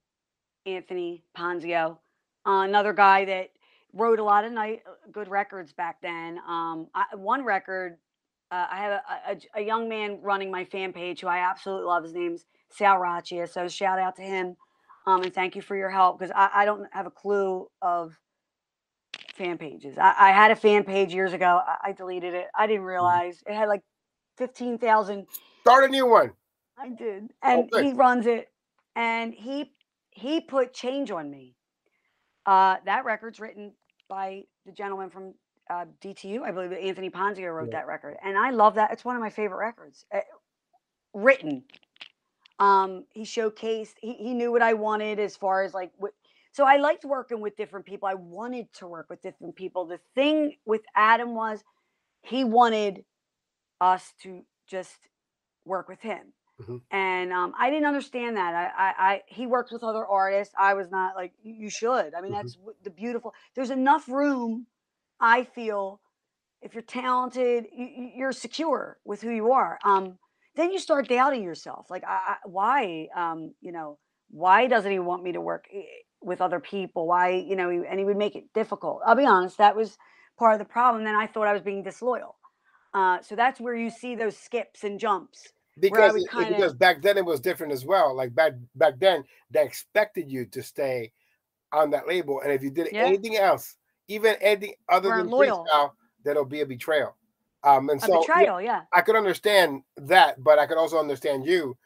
Anthony Ponzio, uh, another guy that wrote a lot of night good records back then. Um, I, one record, uh, I have a, a, a young man running my fan page who I absolutely love. His name's Sal Raccia. So shout out to him. Um, and thank you for your help because I, I don't have a clue of fan pages. I, I had a fan page years ago. I, I deleted it. I didn't realize it had like 15,000 Start a new one. I did. And good. he runs it and he he put change on me. Uh that record's written by the gentleman from uh, DTU, I believe Anthony Ponzio wrote Yeah. that record. And I love that. It's one of my favorite records. Uh, written. Um he showcased he, he knew what I wanted as far as like what so I liked working with different people. I wanted to work with different people. The thing with Adam was he wanted us to just work with him. Mhm. And um, I didn't understand that. I, I, I, he worked with other artists. I was not like, "You- should. I mean, Mhm. that's the beautiful. There's enough room, I feel, if you're talented, you, you- you're secure with who you are. Um, then you start doubting yourself. Like, I, I, why? Um, you know, why doesn't he want me to work eh, with other people? Why, you know, he- and he would make it difficult. I'll be honest, that was part of the problem. Then I thought I was being disloyal. Uh, so that's where you see those skips and jumps. Because it- kinda- because back then it was different as well. Like back back then, they expected you to stay on that label, and if you did Yeah. anything else, even anything other Weren't than loyal. freestyle, that'll be a betrayal. Um, and A so betrayal, yeah. I could understand that, but I could also understand you,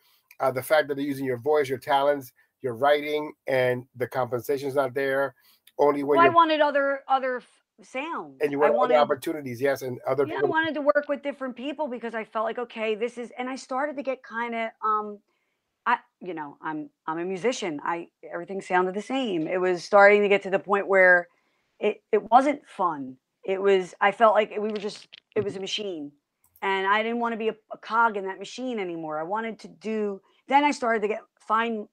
uh, the fact that they're using your voice, your talents, your writing, and the compensation's not there. Only when Well, I wanted other other sounds. and you wanted, other opportunities, yes, and other yeah, I wanted to work with different people because I felt like, okay, this is, and I started to get kind of, um, I, you know, I'm I'm a musician. I everything sounded the same. It was starting to get to the point where it it wasn't fun. It was. I felt like we were just. It was a machine, and I didn't want to be a, a cog in that machine anymore. I wanted to do. Then I started to get find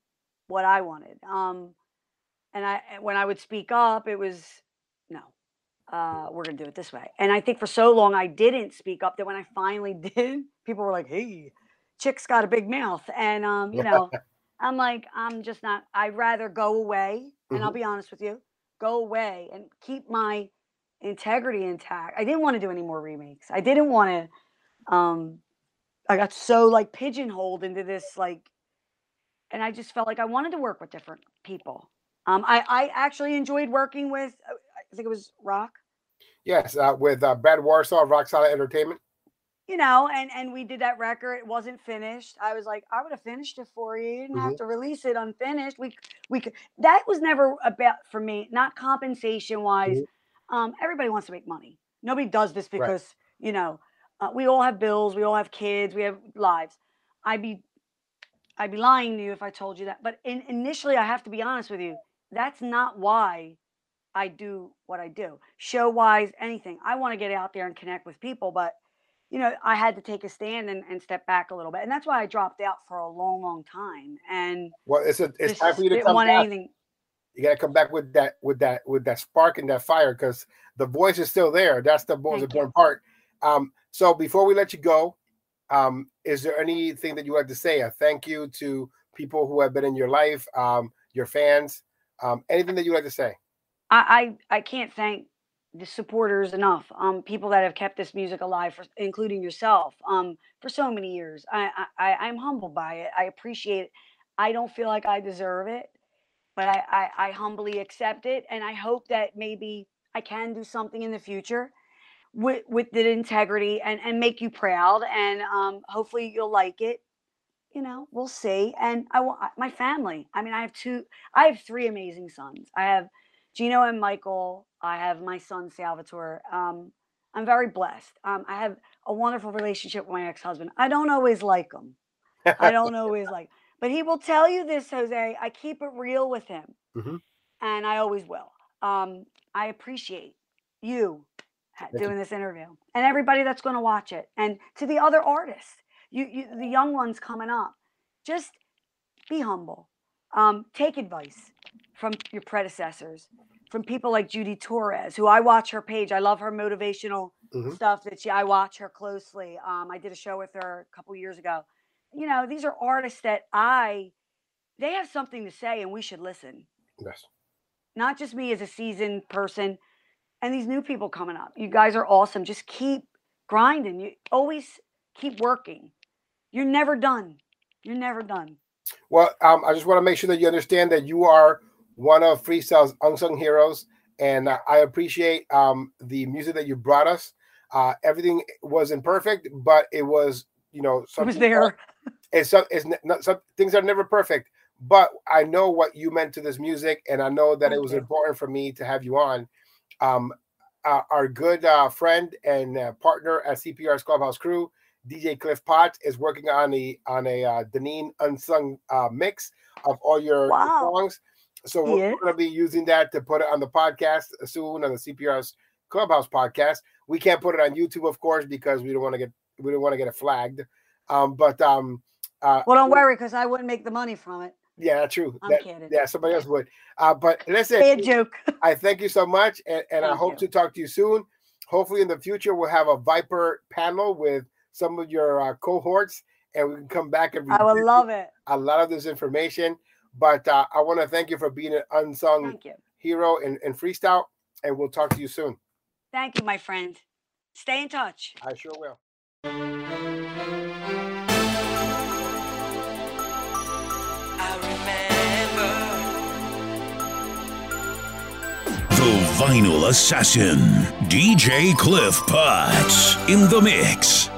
what I wanted. Um, and I when I would speak up, it was no. Uh, we're gonna do it this way. And I think for so long I didn't speak up that when I finally did, people were like, "Hey, chick's got a big mouth," and um, you know, I'm like, I'm just not. I'd rather go away, and I'll be honest with you, go away and keep my integrity intact. I didn't want to do any more remakes. I didn't want to. Um, I got so like pigeonholed into this like, and I just felt like I wanted to work with different people. Um, I I actually enjoyed working with. uh, I think it was Rock. Yes, uh, with uh, Brad Warsaw, of Rock Solid Entertainment. you know, and and we did that record. It wasn't finished. I was like, I would have finished it for you. You didn't have to release it unfinished. We we could. That was never about for me. Not compensation wise. Um, everybody wants to make money. Nobody does this Right. because you know uh, we all have bills. We all have kids. We have lives. I'd be I'd be lying to you if I told you that. But in, initially, I have to be honest with you. That's not why I do what I do. Show wise, anything. I want to get out there and connect with people, but you know, I had to take a stand and, and step back a little bit. And that's why I dropped out for a long, long time. And well, it's a it's time for you to come back. Anything. You gotta come back with that with that with that spark and that fire because the voice is still there. That's the most Thank important you. part. Um, so before we let you go, um, is there anything that you like to say? A thank you to people who have been in your life, um, your fans, um, anything that you like to say? I, I, I can't thank the supporters enough. Um, people that have kept this music alive, for, including yourself, um, for so many years. I, I, I'm humbled by it. I appreciate it. I don't feel like I deserve it, but I, I, I humbly accept it, and I hope that maybe I can do something in the future with with the integrity and and make you proud, and um, hopefully you'll like it you know, we'll see. And I want my family. I mean, I have two, I have three amazing sons. I have Gino and Michael. I have my son Salvatore. Um, I'm very blessed. Um, I have a wonderful relationship with my ex-husband. I don't always like him. I don't always like, but he will tell you this, Jose. I keep it real with him, mm-hmm. and I always will. Um, I appreciate you doing this interview and everybody that's going to watch it, and to the other artists you, you the young ones coming up, just be humble. Um, take advice from your predecessors, from people like Judy Torres, who I watch her page. I love her motivational mm-hmm. stuff that she. I watch her closely. Um, I did a show with her a couple years ago. You know, these are artists that I. They have something to say, and we should listen. Yes. Not just me as a seasoned person, and these new people coming up. You guys are awesome. Just keep grinding. You always keep working. You're never done. You're never done. Well, um, I just want to make sure that you understand that you are one of freestyle's unsung heroes, and I appreciate um, the music that you brought us. Uh, everything wasn't perfect, but it was, you know, it was there. It's some, it's not, some things are never perfect, but I know what you meant to this music, and I know that Thank it was important for me to have you on. Um, uh, our good uh, friend and uh, partner at CPR's Clubhouse Crew, DJ Cliff Potts is working on a on a uh, Deneen unsung uh, mix of all your wow. songs. So we're, we're going to be using that to put it on the podcast soon on the CPR's Clubhouse podcast. We can't put it on YouTube, of course, because we don't want to get we don't want to get it flagged. Um, but um, uh, well, don't worry, because I wouldn't make the money from it. Yeah, true. I'm that, kidding. Yeah, somebody else would. Uh, but listen, a joke. I thank you so much, and, and I hope you. to talk to you soon. Hopefully, in the future, we'll have a Viper panel with some of your uh, cohorts, and we can come back and I would love it. A lot of this information. But uh, I want to thank you for being an unsung hero in, in freestyle, and we'll talk to you soon. Thank you, my friend. Stay in touch. I sure will. The Vinyl Assassin, DJ Cliff Potts in the mix.